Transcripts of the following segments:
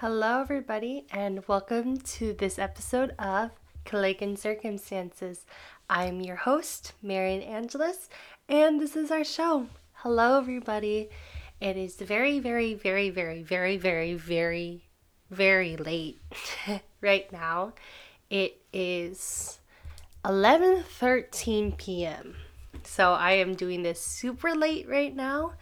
Hello, everybody, and welcome to this episode of Calagan Circumstances. I'm your host, Marian Angeles, and this is our show. Hello, everybody. It is very, very, very, very, very, very, very, very late right now. It is 11:13 p.m. So I am doing this super late right now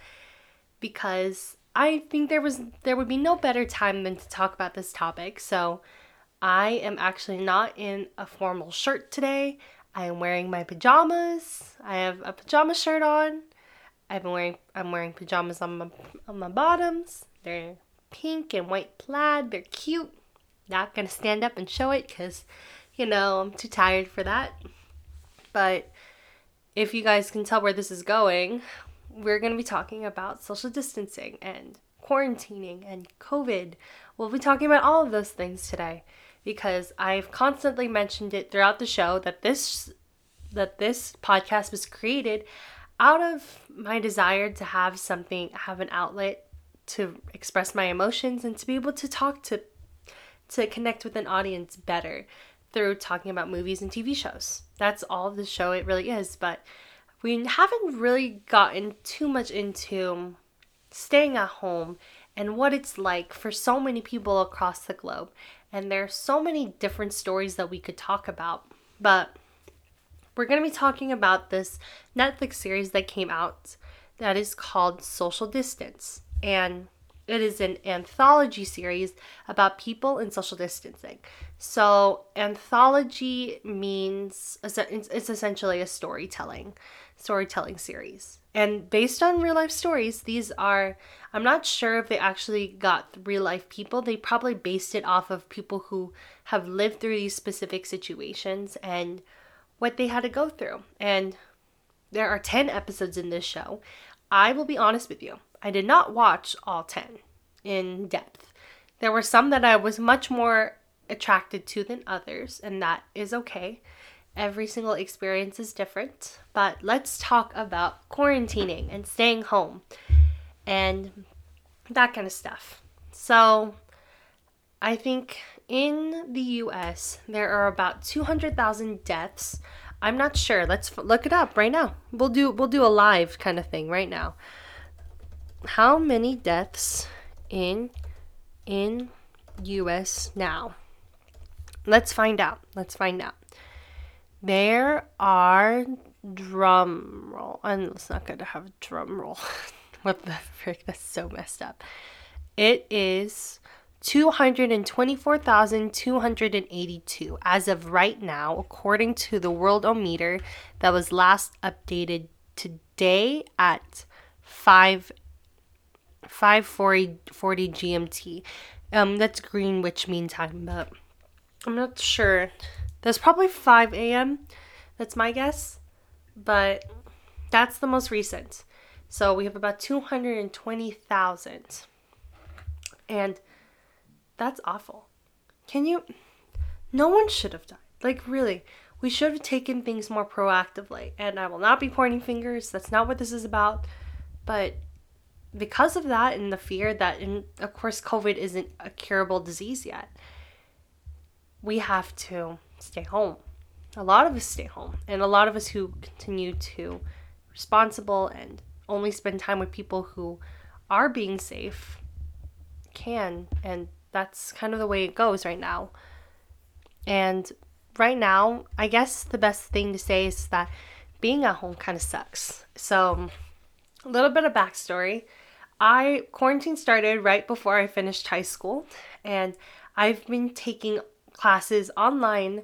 because I think there was there would be no better time than to talk about this topic. So I am actually not in a formal shirt today. I am wearing my pajamas. I have a pajama shirt on. I've been wearing I'm wearing pajamas on my on my bottoms. They're pink and white plaid. They're cute. Not gonna stand up and show it because, you know, I'm too tired for that. But if you guys can tell where this is going, we're going to be talking about social distancing and quarantining and COVID. We'll be talking about all of those things today because I've constantly mentioned it throughout the show that this that this podcast was created out of my desire to have something have an outlet to express my emotions and to be able to talk to to connect with an audience better through talking about movies and TV shows. That's all the show it really is, but we haven't really gotten too much into staying at home and what it's like for so many people across the globe. And there are so many different stories that we could talk about. But we're going to be talking about this Netflix series that came out that is called Social Distance. And it is an anthology series about people and social distancing. So, anthology means it's essentially a storytelling storytelling series. And based on real life stories, these are, I'm not sure if they actually got real life people. They probably based it off of people who have lived through these specific situations and what they had to go through. And there are 10 episodes in this show. I will be honest with you, I did not watch all 10 in depth. There were some that I was much more attracted to than others, and that is okay. Every single experience is different, but let's talk about quarantining and staying home and that kind of stuff. So, I think in the US there are about 200,000 deaths. I'm not sure. Let's f- look it up right now. We'll do we'll do a live kind of thing right now. How many deaths in in US now? Let's find out. Let's find out. There are drum roll. And it's not going to have drum roll. what the frick? That's so messed up. It is 224,282 as of right now, according to the world Worldometer that was last updated today at 5 540 40 GMT. Um, that's Greenwich Mean Time, but I'm not sure that's probably 5 a.m. That's my guess. But that's the most recent. So we have about 220,000. And that's awful. Can you? No one should have died. Like, really. We should have taken things more proactively. And I will not be pointing fingers. That's not what this is about. But because of that and the fear that, and of course, COVID isn't a curable disease yet, we have to stay home. A lot of us stay home, and a lot of us who continue to responsible and only spend time with people who are being safe can, and that's kind of the way it goes right now. And right now, I guess the best thing to say is that being at home kind of sucks. So, a little bit of backstory. I quarantine started right before I finished high school, and I've been taking classes online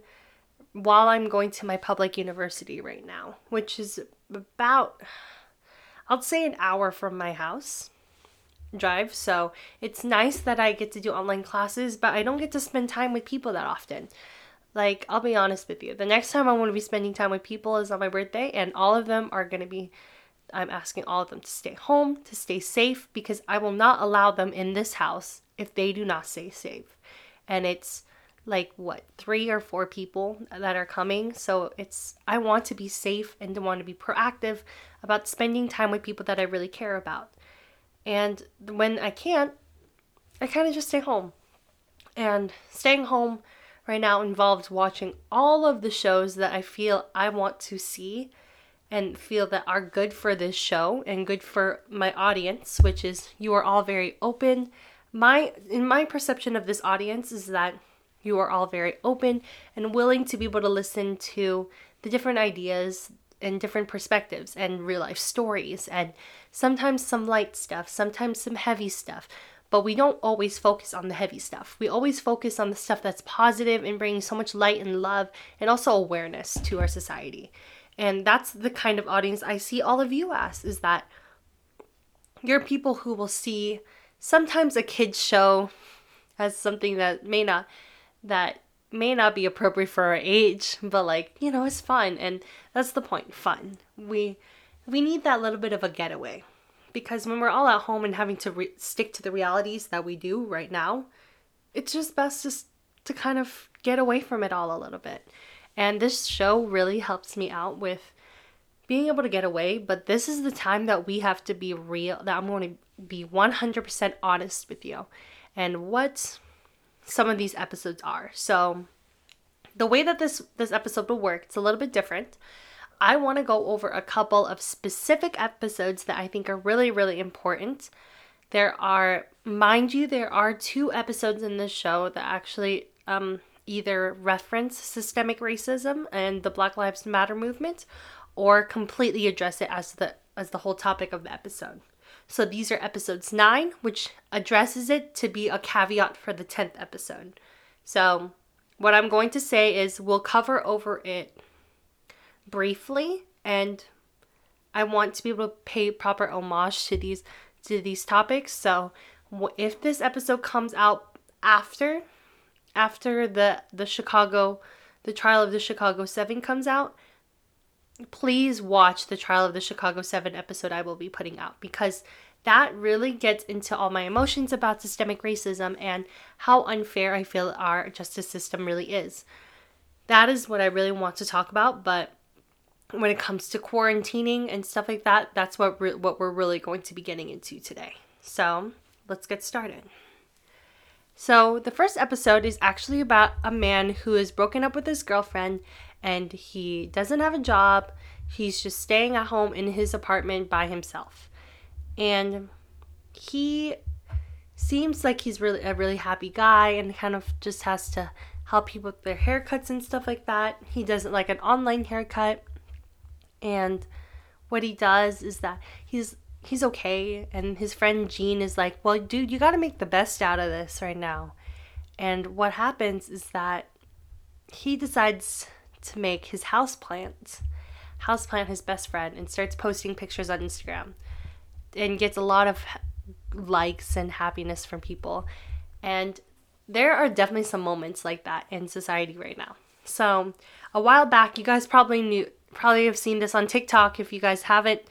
while I'm going to my public university right now, which is about, I'll say, an hour from my house drive. So it's nice that I get to do online classes, but I don't get to spend time with people that often. Like, I'll be honest with you, the next time I want to be spending time with people is on my birthday, and all of them are going to be. I'm asking all of them to stay home, to stay safe, because I will not allow them in this house if they do not stay safe. And it's like what three or four people that are coming. So it's i want to be safe and want to be proactive about spending time with people that i really care about. And when i can't i kind of just stay home. And staying home right now involves watching all of the shows that I feel I want to see and feel that are good for this show and good for my audience, which is you are all very open. My in my perception of this audience is that you are all very open and willing to be able to listen to the different ideas and different perspectives and real life stories and sometimes some light stuff, sometimes some heavy stuff. But we don't always focus on the heavy stuff. We always focus on the stuff that's positive and bringing so much light and love and also awareness to our society. And that's the kind of audience I see all of you as is that you're people who will see sometimes a kids show as something that may not that may not be appropriate for our age, but like, you know, it's fun and that's the point, fun. We we need that little bit of a getaway because when we're all at home and having to re- stick to the realities that we do right now, it's just best just to kind of get away from it all a little bit. And this show really helps me out with being able to get away, but this is the time that we have to be real, that I'm going to be 100% honest with you and what some of these episodes are. So, the way that this this episode will work, it's a little bit different. I want to go over a couple of specific episodes that I think are really really important. There are, mind you, there are two episodes in this show that actually um, either reference systemic racism and the Black Lives Matter movement, or completely address it as the as the whole topic of the episode. So these are episodes 9, which addresses it to be a caveat for the 10th episode. So what I'm going to say is we'll cover over it briefly and I want to be able to pay proper homage to these to these topics. So if this episode comes out after after the the Chicago the trial of the Chicago 7 comes out, please watch the trial of the Chicago 7 episode I will be putting out because that really gets into all my emotions about systemic racism and how unfair I feel our justice system really is. That is what I really want to talk about, but when it comes to quarantining and stuff like that, that's what re- what we're really going to be getting into today. So, let's get started. So, the first episode is actually about a man who is broken up with his girlfriend and he doesn't have a job. He's just staying at home in his apartment by himself. And he seems like he's really a really happy guy and kind of just has to help people with their haircuts and stuff like that. He doesn't like an online haircut. And what he does is that he's he's okay and his friend Jean is like, "Well, dude, you got to make the best out of this right now." And what happens is that he decides to make his houseplant houseplant his best friend and starts posting pictures on Instagram and gets a lot of likes and happiness from people. And there are definitely some moments like that in society right now. So, a while back, you guys probably knew probably have seen this on TikTok. If you guys haven't,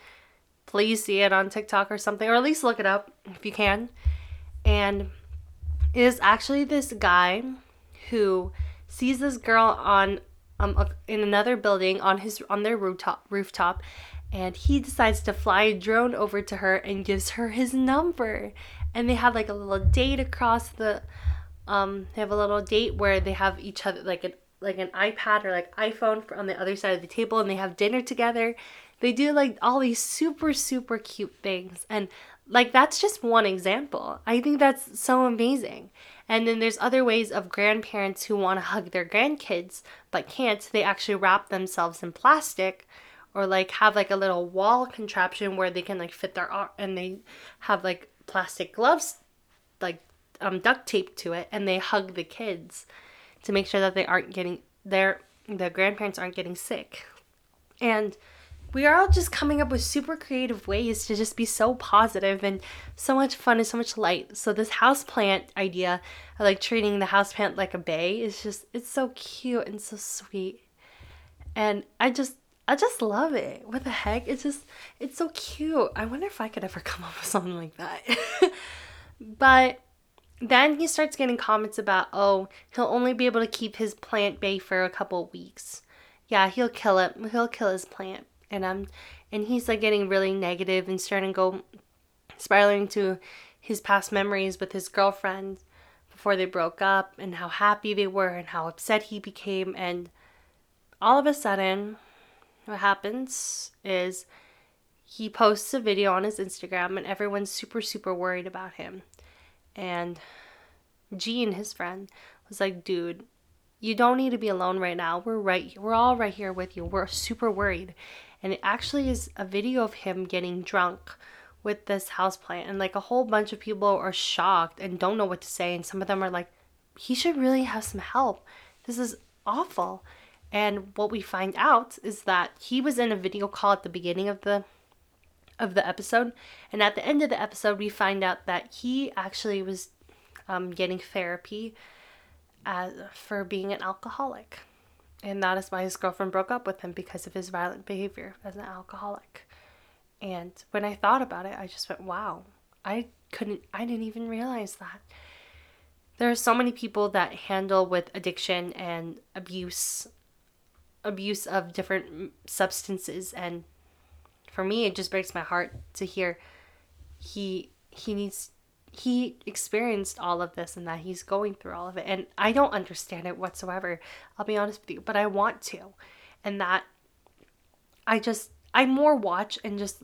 please see it on TikTok or something or at least look it up if you can. And it is actually this guy who sees this girl on um, in another building on his on their rooftop rooftop and he decides to fly a drone over to her and gives her his number and they have like a little date across the um they have a little date where they have each other like an like an iPad or like iPhone on the other side of the table and they have dinner together. They do like all these super super cute things and like that's just one example. I think that's so amazing. And then there's other ways of grandparents who want to hug their grandkids but can't. They actually wrap themselves in plastic or like have like a little wall contraption where they can like fit their arm and they have like plastic gloves like um duct tape to it and they hug the kids to make sure that they aren't getting their the grandparents aren't getting sick. And we are all just coming up with super creative ways to just be so positive and so much fun and so much light. So this house plant idea, of like treating the house plant like a bae, is just it's so cute and so sweet. And I just I just love it. What the heck? It's just it's so cute. I wonder if I could ever come up with something like that. but then he starts getting comments about, oh, he'll only be able to keep his plant bae for a couple weeks. Yeah, he'll kill it. He'll kill his plant and um and he's like getting really negative and starting to go spiraling to his past memories with his girlfriend before they broke up and how happy they were and how upset he became. And all of a sudden, what happens is he posts a video on his Instagram and everyone's super, super worried about him. And Gene, his friend, was like, dude, you don't need to be alone right now. We're right we're all right here with you. We're super worried. And it actually is a video of him getting drunk with this houseplant and like a whole bunch of people are shocked and don't know what to say and some of them are like he should really have some help. This is awful. And what we find out is that he was in a video call at the beginning of the of the episode, and at the end of the episode, we find out that he actually was um, getting therapy as, for being an alcoholic, and that is why his girlfriend broke up with him because of his violent behavior as an alcoholic. And when I thought about it, I just went, "Wow, I couldn't, I didn't even realize that." There are so many people that handle with addiction and abuse abuse of different substances and for me it just breaks my heart to hear he he needs he experienced all of this and that he's going through all of it and I don't understand it whatsoever. I'll be honest with you, but I want to. And that I just I more watch and just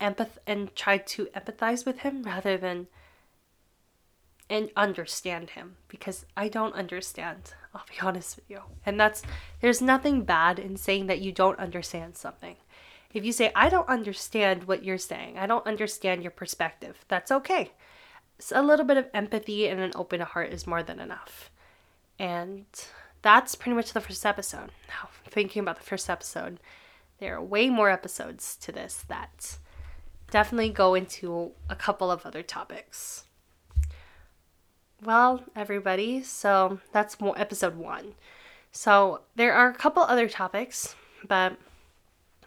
empath and try to empathize with him rather than and understand him because I don't understand. I'll be honest with you. And that's there's nothing bad in saying that you don't understand something. If you say, I don't understand what you're saying, I don't understand your perspective, that's okay. A little bit of empathy and an open heart is more than enough. And that's pretty much the first episode. Now, thinking about the first episode, there are way more episodes to this that definitely go into a couple of other topics. Well, everybody, so that's episode one. So there are a couple other topics, but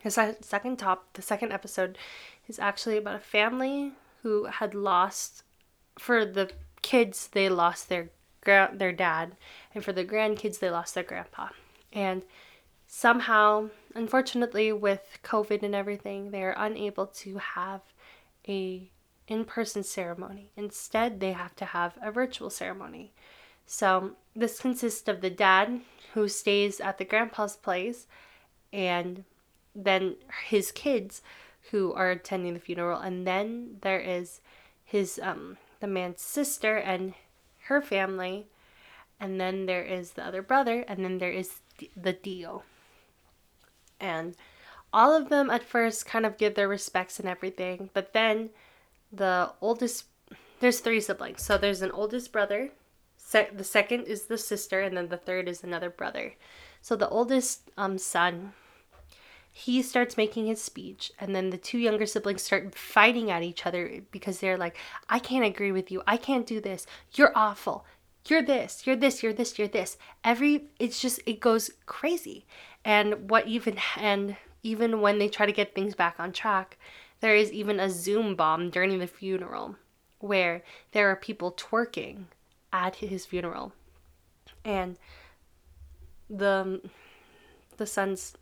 the second top, the second episode is actually about a family who had lost, for the kids, they lost their their dad, and for the grandkids, they lost their grandpa. And somehow, unfortunately, with COVID and everything, they are unable to have a in-person ceremony. Instead, they have to have a virtual ceremony. So, this consists of the dad who stays at the grandpa's place and then his kids who are attending the funeral and then there is his um the man's sister and her family and then there is the other brother and then there is the Dio. And all of them at first kind of give their respects and everything, but then the oldest there's three siblings. So there's an oldest brother, se- the second is the sister and then the third is another brother. So the oldest um son he starts making his speech and then the two younger siblings start fighting at each other because they're like i can't agree with you. I can't do this. You're awful. You're this. You're this. You're this. You're this. Every it's just it goes crazy. And what even and even when they try to get things back on track there is even a zoom bomb during the funeral where there are people twerking at his funeral. And the the son's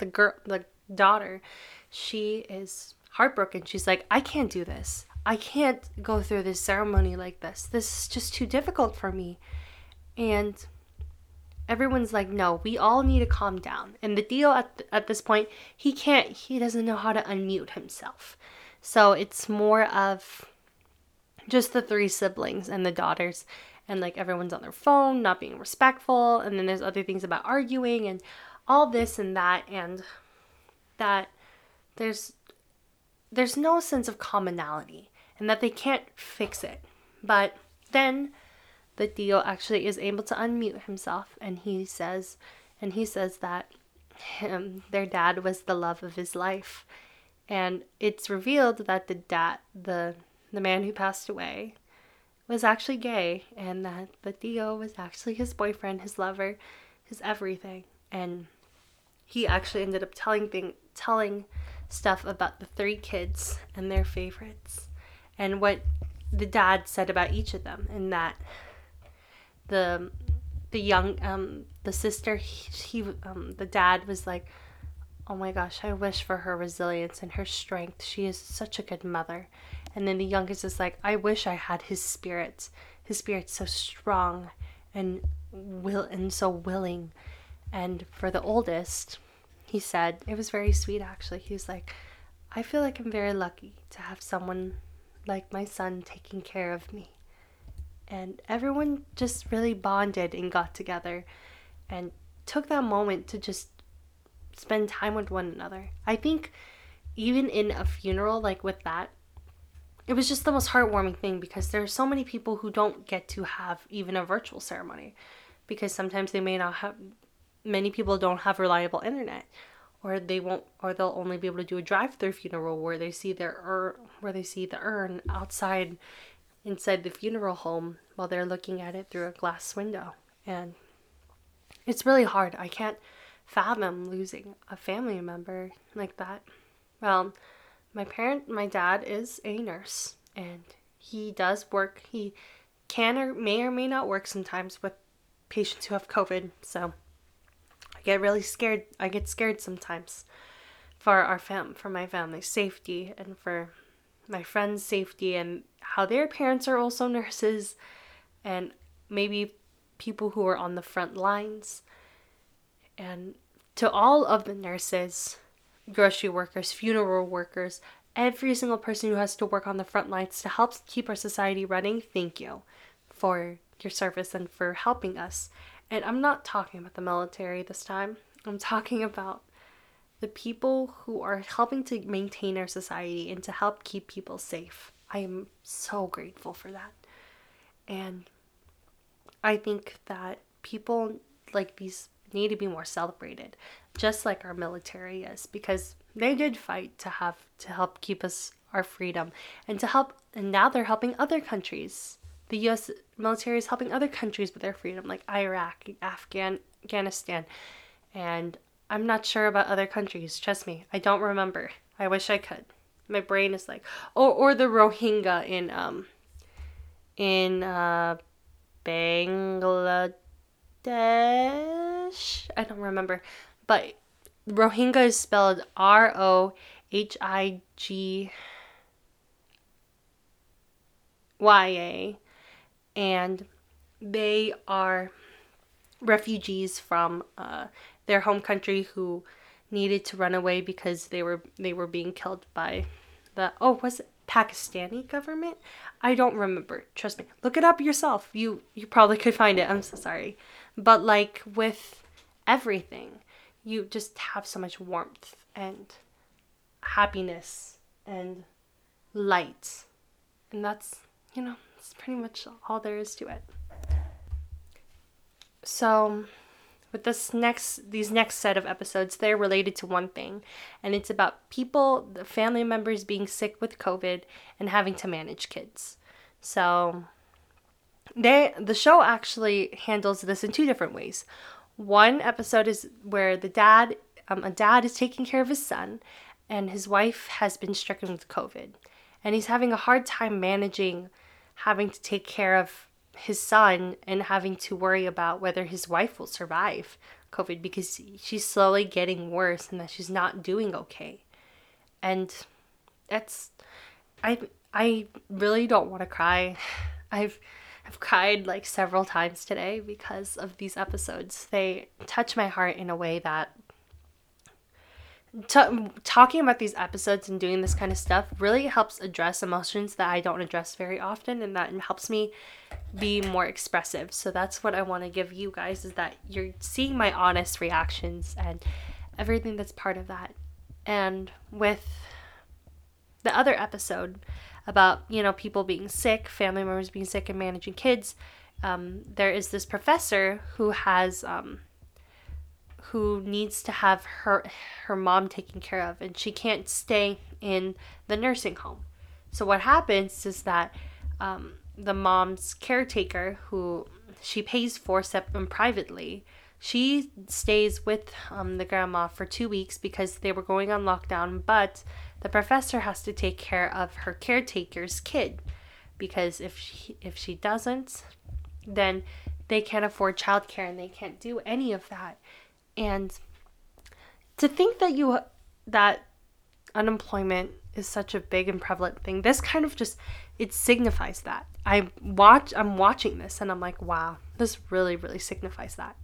the girl, the daughter, she is heartbroken. She's like, I can't do this. I can't go through this ceremony like this. This is just too difficult for me. And everyone's like, no, we all need to calm down. And the deal at, th- at this point, he can't, he doesn't know how to unmute himself. So it's more of just the three siblings and the daughters. And like everyone's on their phone, not being respectful. And then there's other things about arguing and all this and that and that there's there's no sense of commonality and that they can't fix it. But then the Dio actually is able to unmute himself and he says and he says that him their dad was the love of his life. And it's revealed that the dad the the man who passed away was actually gay and that the Dio was actually his boyfriend, his lover, his everything. And he actually ended up telling thing telling stuff about the three kids and their favorites and what the dad said about each of them and that the the young um the sister he, he um the dad was like oh my gosh i wish for her resilience and her strength she is such a good mother And then the youngest is like, I wish I had his spirit. His spirit's so strong and will and so willing. And for the oldest, he said, it was very sweet actually. He was like, I feel like I'm very lucky to have someone like my son taking care of me. And everyone just really bonded and got together and took that moment to just spend time with one another. I think even in a funeral like with that, it was just the most heartwarming thing because there are so many people who don't get to have even a virtual ceremony because sometimes they may not have many people don't have reliable internet or they won't or they'll only be able to do a drive-through funeral where they see their ur- where they see the urn outside inside the funeral home while they're looking at it through a glass window. And it's really hard. I can't fathom losing a family member like that. Well my parent my dad is a nurse and he does work. He can or may or may not work sometimes with patients who have covid so I get really scared. I get scared sometimes for our fam for my family's safety and for my friends' safety and how their parents are also nurses and maybe people who are on the front lines. And to all of the nurses, grocery workers, funeral workers, every single person who has to work on the front lines to help keep our society running, thank you for your service and for helping us. And I'm not talking about the military this time. I'm talking about the people who are helping to maintain our society and to help keep people safe. I am so grateful for that. And I think that people like these need to be more celebrated, just like our military is, because they did fight to have to help keep us our freedom and to help and now they're helping other countries the US military is helping other countries with their freedom, like Iraq, Afghan, Afghanistan. And I'm not sure about other countries. Trust me, I don't remember. I wish I could. My brain is like, or or the Rohingya in um in uh Bangladesh. I don't remember, but Rohingya is spelled R O H I G Y A and they are refugees from uh, their home country who needed to run away because they were they were being killed by the oh was it Pakistani government? I don't remember. Trust me. Look it up yourself. You you probably could find it. I'm so sorry. But like with everything, you just have so much warmth and happiness and light. And that's, you know, that's pretty much all there is to it. So, with this next these next set of episodes, they're related to one thing, and it's about people, the family members being sick with COVID and having to manage kids. So, they the show actually handles this in two different ways. One episode is where the dad, um, a dad is taking care of his son, and his wife has been stricken with COVID, and he's having a hard time managing having to take care of his son and having to worry about whether his wife will survive COVID because she's slowly getting worse and that she's not doing okay. And that's I I really don't want to cry. I've I've cried like several times today because of these episodes. They touch my heart in a way that T- talking about these episodes and doing this kind of stuff really helps address emotions that I don't address very often and that helps me be more expressive. So that's what I want to give you guys is that you're seeing my honest reactions and everything that's part of that. And with the other episode about, you know, people being sick, family members being sick and managing kids, um, there is this professor who has um, who needs to have her her mom taken care of and she can't stay in the nursing home. So what happens is that um, the mom's caretaker, who she pays for separately privately, she stays with um, the grandma for two weeks because they were going on lockdown. But the professor has to take care of her caretaker's kid because if she if she doesn't, then they can't afford childcare and they can't do any of that. And to think that you that unemployment is such a big and prevalent thing. This kind of just it signifies that. I watch I'm watching this and I'm like, wow, this really really signifies that.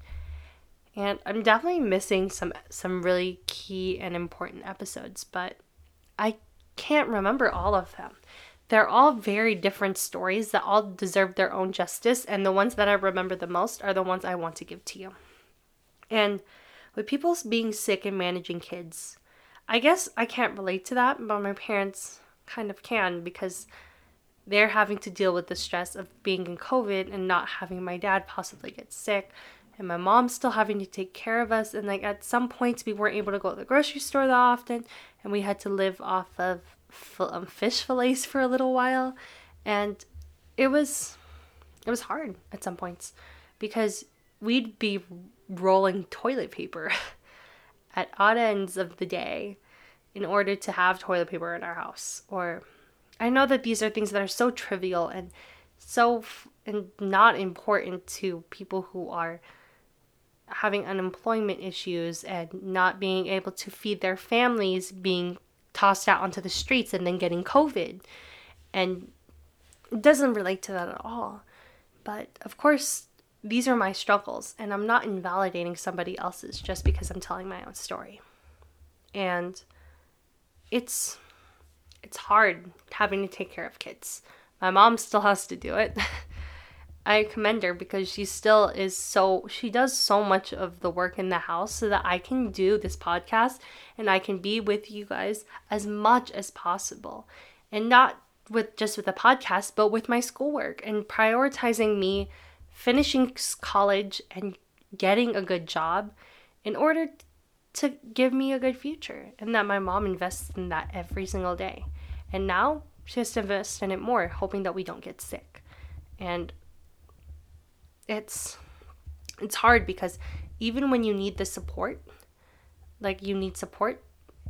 And I'm definitely missing some some really key and important episodes, but I can't remember all of them. They're all very different stories that all deserve their own justice, and the ones that I remember the most are the ones I want to give to you. And with people being sick and managing kids, I guess I can't relate to that, but my parents kind of can because they're having to deal with the stress of being in COVID and not having my dad possibly get sick and my mom still having to take care of us. And like at some points we weren't able to go to the grocery store that often and we had to live off of um, fish fillets for a little while. And it was it was hard at some points because we'd be rolling toilet paper at odd ends of the day in order to have toilet paper in our house or i know that these are things that are so trivial and so f- and not important to people who are having unemployment issues and not being able to feed their families, being tossed out onto the streets and then getting COVID. And it doesn't relate to that at all. But of course, these are my struggles, and I'm not invalidating somebody else's just because I'm telling my own story. And it's it's hard having to take care of kids. My mom still has to do it. I commend her because she still is so she does so much of the work in the house so that I can do this podcast and I can be with you guys as much as possible. And not with just with the podcast, but with my schoolwork and prioritizing me finishing college and getting a good job in order to give me a good future and that my mom invests in that every single day. And now she has to invest in it more, hoping that we don't get sick. And it's it's hard because even when you need the support, like you need support,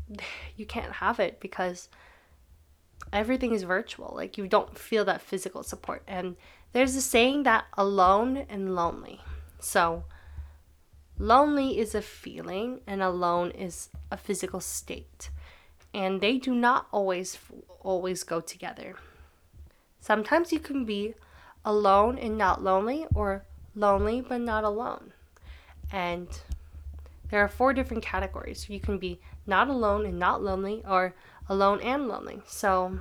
you can't have it because everything is virtual. Like you don't feel that physical support. And there's a saying that alone and lonely. So lonely is a feeling and alone is a physical state. And they do not always always go together. Sometimes you can be alone and not lonely, or lonely but not alone. And there are four different categories. You can be not alone and not lonely, or alone and lonely. So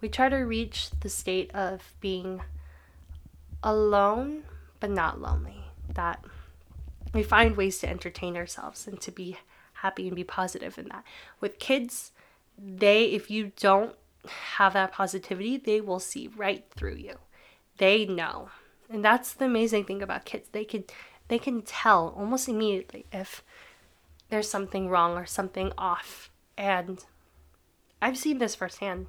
we try to reach the state of being alone but not lonely. That we find ways to entertain ourselves and to be happy and be positive in that. With kids, they, if you don't have that positivity, they will see right through you they know. And that's the amazing thing about kids. They can they can tell almost immediately if there's something wrong or something off. And I've seen this firsthand.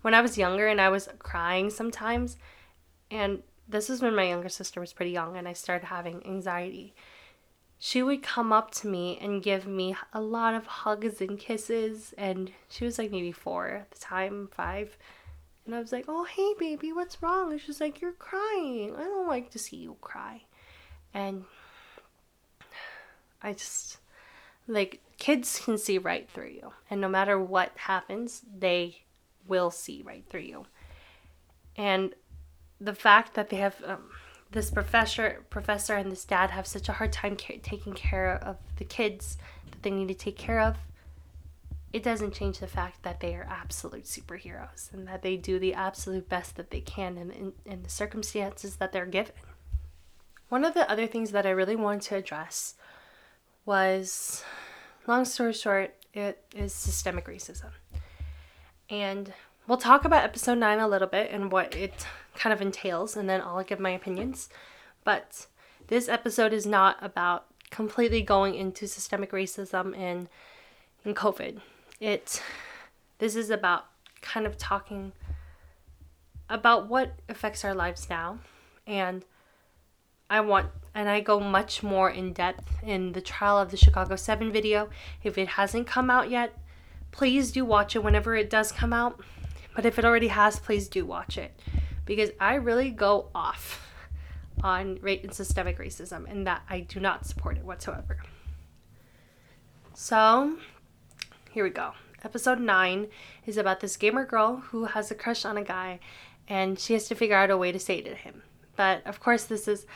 When I was younger and I was crying sometimes, and this is when my younger sister was pretty young and I started having anxiety. She would come up to me and give me a lot of hugs and kisses, and she was like maybe four at the time, five and I was like, oh, hey, baby, what's wrong? And she's like, you're crying. I don't like to see you cry. And I just, like, kids can see right through you. And no matter what happens, they will see right through you. And the fact that they have um, this professor, professor and this dad have such a hard time ca- taking care of the kids that they need to take care of it doesn't change the fact that they are absolute superheroes and that they do the absolute best that they can in, in, in the circumstances that they're given. One of the other things that I really wanted to address was long story short, it is systemic racism. And we'll talk about episode 9 a little bit and what it kind of entails, and then I'll give my opinions. But this episode is not about completely going into systemic racism and, and COVID it this is about kind of talking about what affects our lives now and I want and I go much more in depth in the trial of the Chicago 7 video. If it hasn't come out yet, please do watch it whenever it does come out. But if it already has, please do watch it because I really go off on rate and systemic racism and that I do not support it whatsoever. So, here we go. episode 9 is about this gamer girl who has a crush on a guy and she has to figure out a way to say it to him. But of course, this is.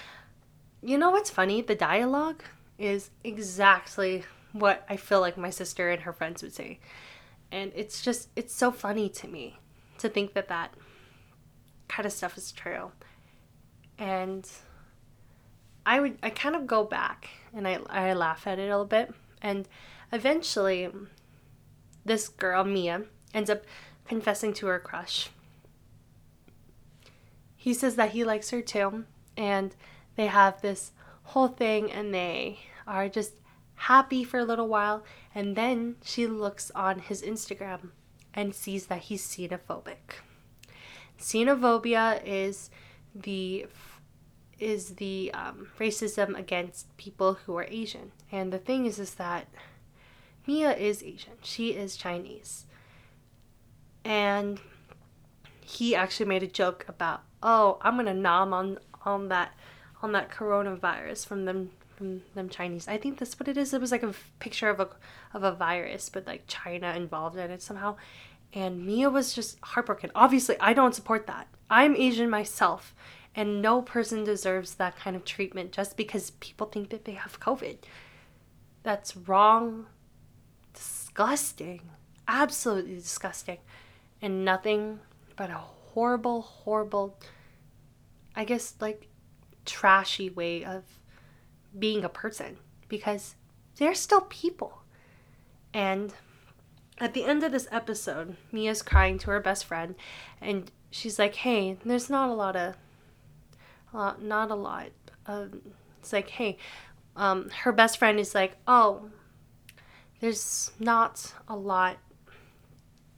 You know what's funny? The dialogue is exactly what I feel like my sister and her friends would say. And it's just, it's so funny to me to think that that kind of stuff is true. And I would, I kind of go back and I, I laugh at it a little bit. And eventually, this girl, Mia, ends up confessing to her crush. He says that he likes her too, and they have this whole thing, and they are just happy for a little while. And then she looks on his Instagram and sees that he's xenophobic. Xenophobia is the is the um, racism against people who are Asian. And the thing is, is that Mia is Asian. She is Chinese. And he actually made a joke about, oh, I'm gonna nom on on that on that coronavirus from them from them Chinese. I think that's what it is. It was like a picture of a of a virus, but like China involved in it somehow. And Mia was just heartbroken. Obviously, I don't support that. I'm Asian myself, and no person deserves that kind of treatment just because people think that they have COVID. That's wrong, disgusting, absolutely disgusting, and nothing but a horrible, horrible, I guess, like trashy way of being a person because they're still people. And at the end of this episode, Mia's crying to her best friend, and she's like, "Hey, there's not a lot of uh, not a lot. Um, it's like, hey, um, her best friend is like, oh, there's not a lot.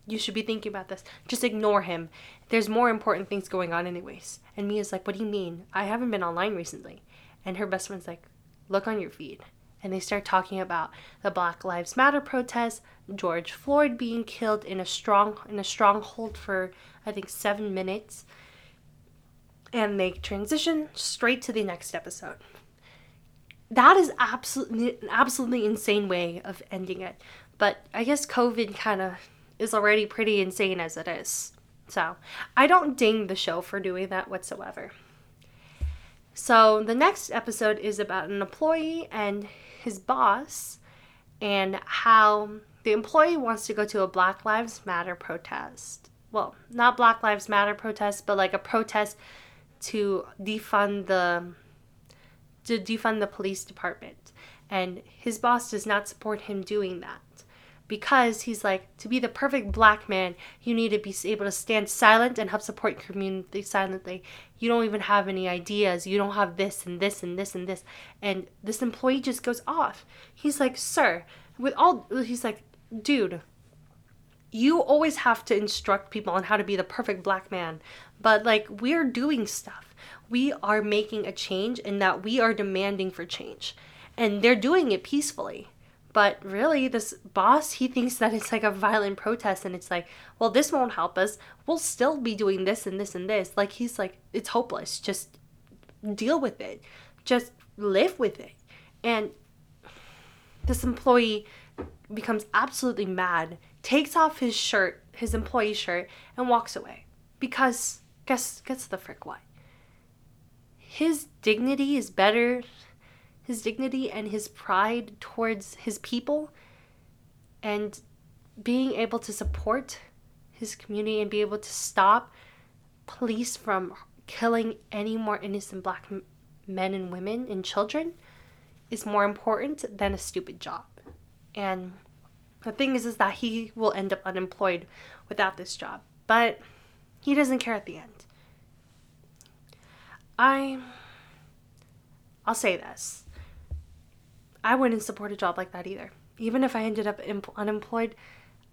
You should be thinking about this. Just ignore him. There's more important things going on, anyways. And Mia's like, what do you mean? I haven't been online recently. And her best friend's like, look on your feed. And they start talking about the Black Lives Matter protests, George Floyd being killed in a strong in a stronghold for I think seven minutes and they transition straight to the next episode. That is absolutely an absolutely insane way of ending it. But I guess COVID kind of is already pretty insane as it is. So I don't ding the show for doing that whatsoever. So the next episode is about an employee and his boss and how the employee wants to go to a Black Lives Matter protest. Well, not Black Lives Matter protest, but like a protest to defund the to defund the police department and his boss does not support him doing that because he's like to be the perfect black man you need to be able to stand silent and help support your community silently. You don't even have any ideas. You don't have this and this and this and this. And this employee just goes off. He's like sir with all he's like dude you always have to instruct people on how to be the perfect black man. But like we're doing stuff. We are making a change and that we are demanding for change. And they're doing it peacefully but really this boss he thinks that it's like a violent protest and it's like well this won't help us. We'll still be doing this and this and this. Like he's like it's hopeless. Just deal with it. Just live with it. And this employee becomes absolutely mad takes off his shirt, his employee shirt, and walks away. Because guess guess the frick what? His dignity is better his dignity and his pride towards his people and being able to support his community and be able to stop police from killing any more innocent black men and women and children is more important than a stupid job. And the thing is, is that he will end up unemployed without this job, but he doesn't care at the end. I, I'll say this. I wouldn't support a job like that either. Even if I ended up unemployed,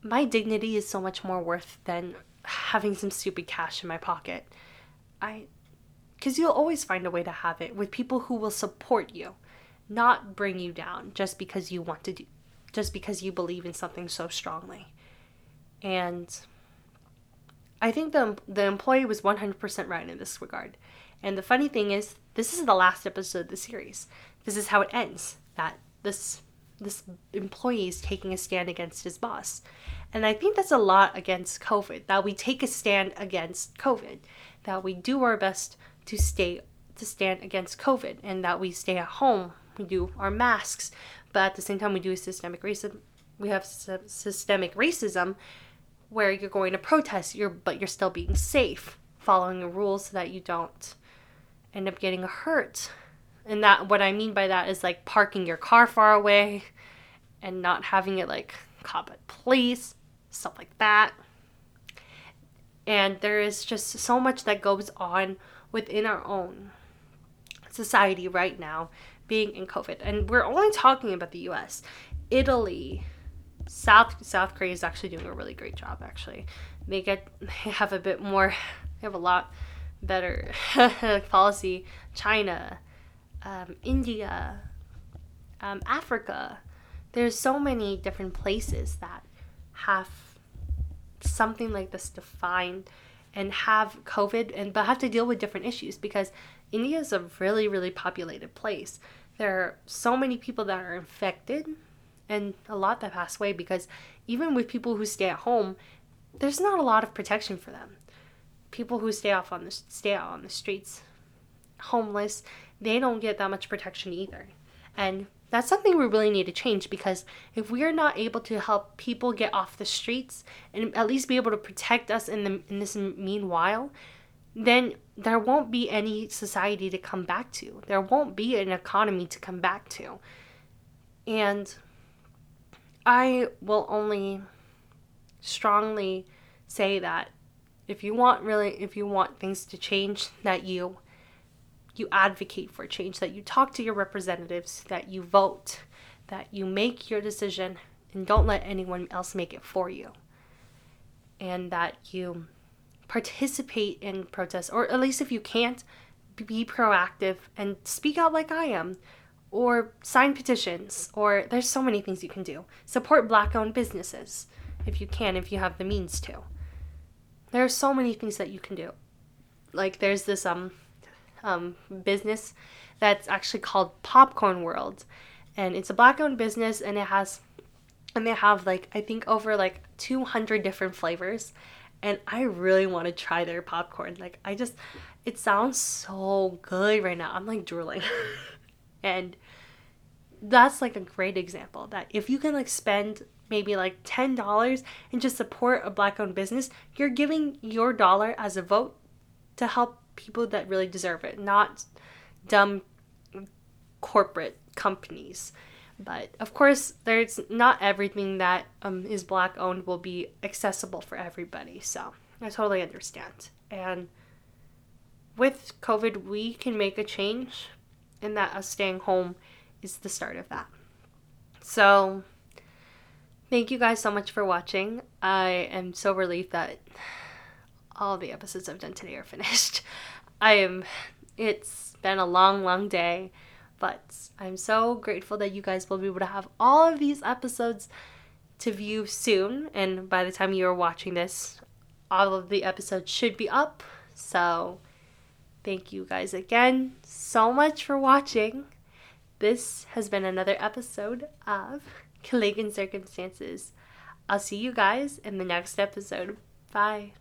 my dignity is so much more worth than having some stupid cash in my pocket. I, because you'll always find a way to have it with people who will support you, not bring you down just because you want to do just because you believe in something so strongly. And I think the the employee was 100% right in this regard. And the funny thing is, this is the last episode of the series. This is how it ends. That this this employee is taking a stand against his boss. And I think that's a lot against COVID, that we take a stand against COVID, that we do our best to stay to stand against COVID and that we stay at home. We do our masks, but at the same time we do systemic racism. We have systemic racism where you're going to protest, you're but you're still being safe, following the rules so that you don't end up getting hurt. And that what I mean by that is like parking your car far away and not having it like caught by police, stuff like that. And there is just so much that goes on within our own society right now being in COVID. And we're only talking about the US. Italy, South South Korea is actually doing a really great job actually. They get they have a bit more they have a lot better policy. China, um, India, um, Africa. There's so many different places that have something like this defined and have COVID and but have to deal with different issues because India is a really, really populated place. There are so many people that are infected and a lot that pass away because even with people who stay at home, there's not a lot of protection for them. People who stay off on the stay out on the streets, homeless, they don't get that much protection either. And that's something we really need to change because if we are not able to help people get off the streets and at least be able to protect us in the in this meanwhile, then there won't be any society to come back to. There won't be an economy to come back to. And I will only strongly say that if you want really if you want things to change that you you advocate for change, that you talk to your representatives, that you vote, that you make your decision and don't let anyone else make it for you. And that you participate in protests, or at least if you can't, be proactive and speak out like I am, or sign petitions, or there's so many things you can do. Support black owned businesses if you can, if you have the means to. There are so many things that you can do. Like there's this um um, business that's actually called Popcorn World, and it's a black-owned business, and it has, and they have like I think over like 200 different flavors, and I really want to try their popcorn. Like I just, it sounds so good right now. I'm like drooling, and that's like a great example that if you can like spend maybe like $10 and just support a black owned business, you're giving your dollar as a vote to help people that really deserve it, not dumb corporate companies. But of course, there's not everything that um, is black owned will be accessible for everybody. So I totally understand. And with COVID, we can make a change, and that us staying home is the start of that. So thank you guys so much for watching. I am so relieved that all the episodes I've done today are finished. I am, it's been a long, long day, but I'm so grateful that you guys will be able to have all of these episodes to view soon. And by the time you are watching this, all of the episodes should be up. So thank you guys again so much for watching. This has been another episode of Caligan Circumstances. I'll see you guys in the next episode. Bye.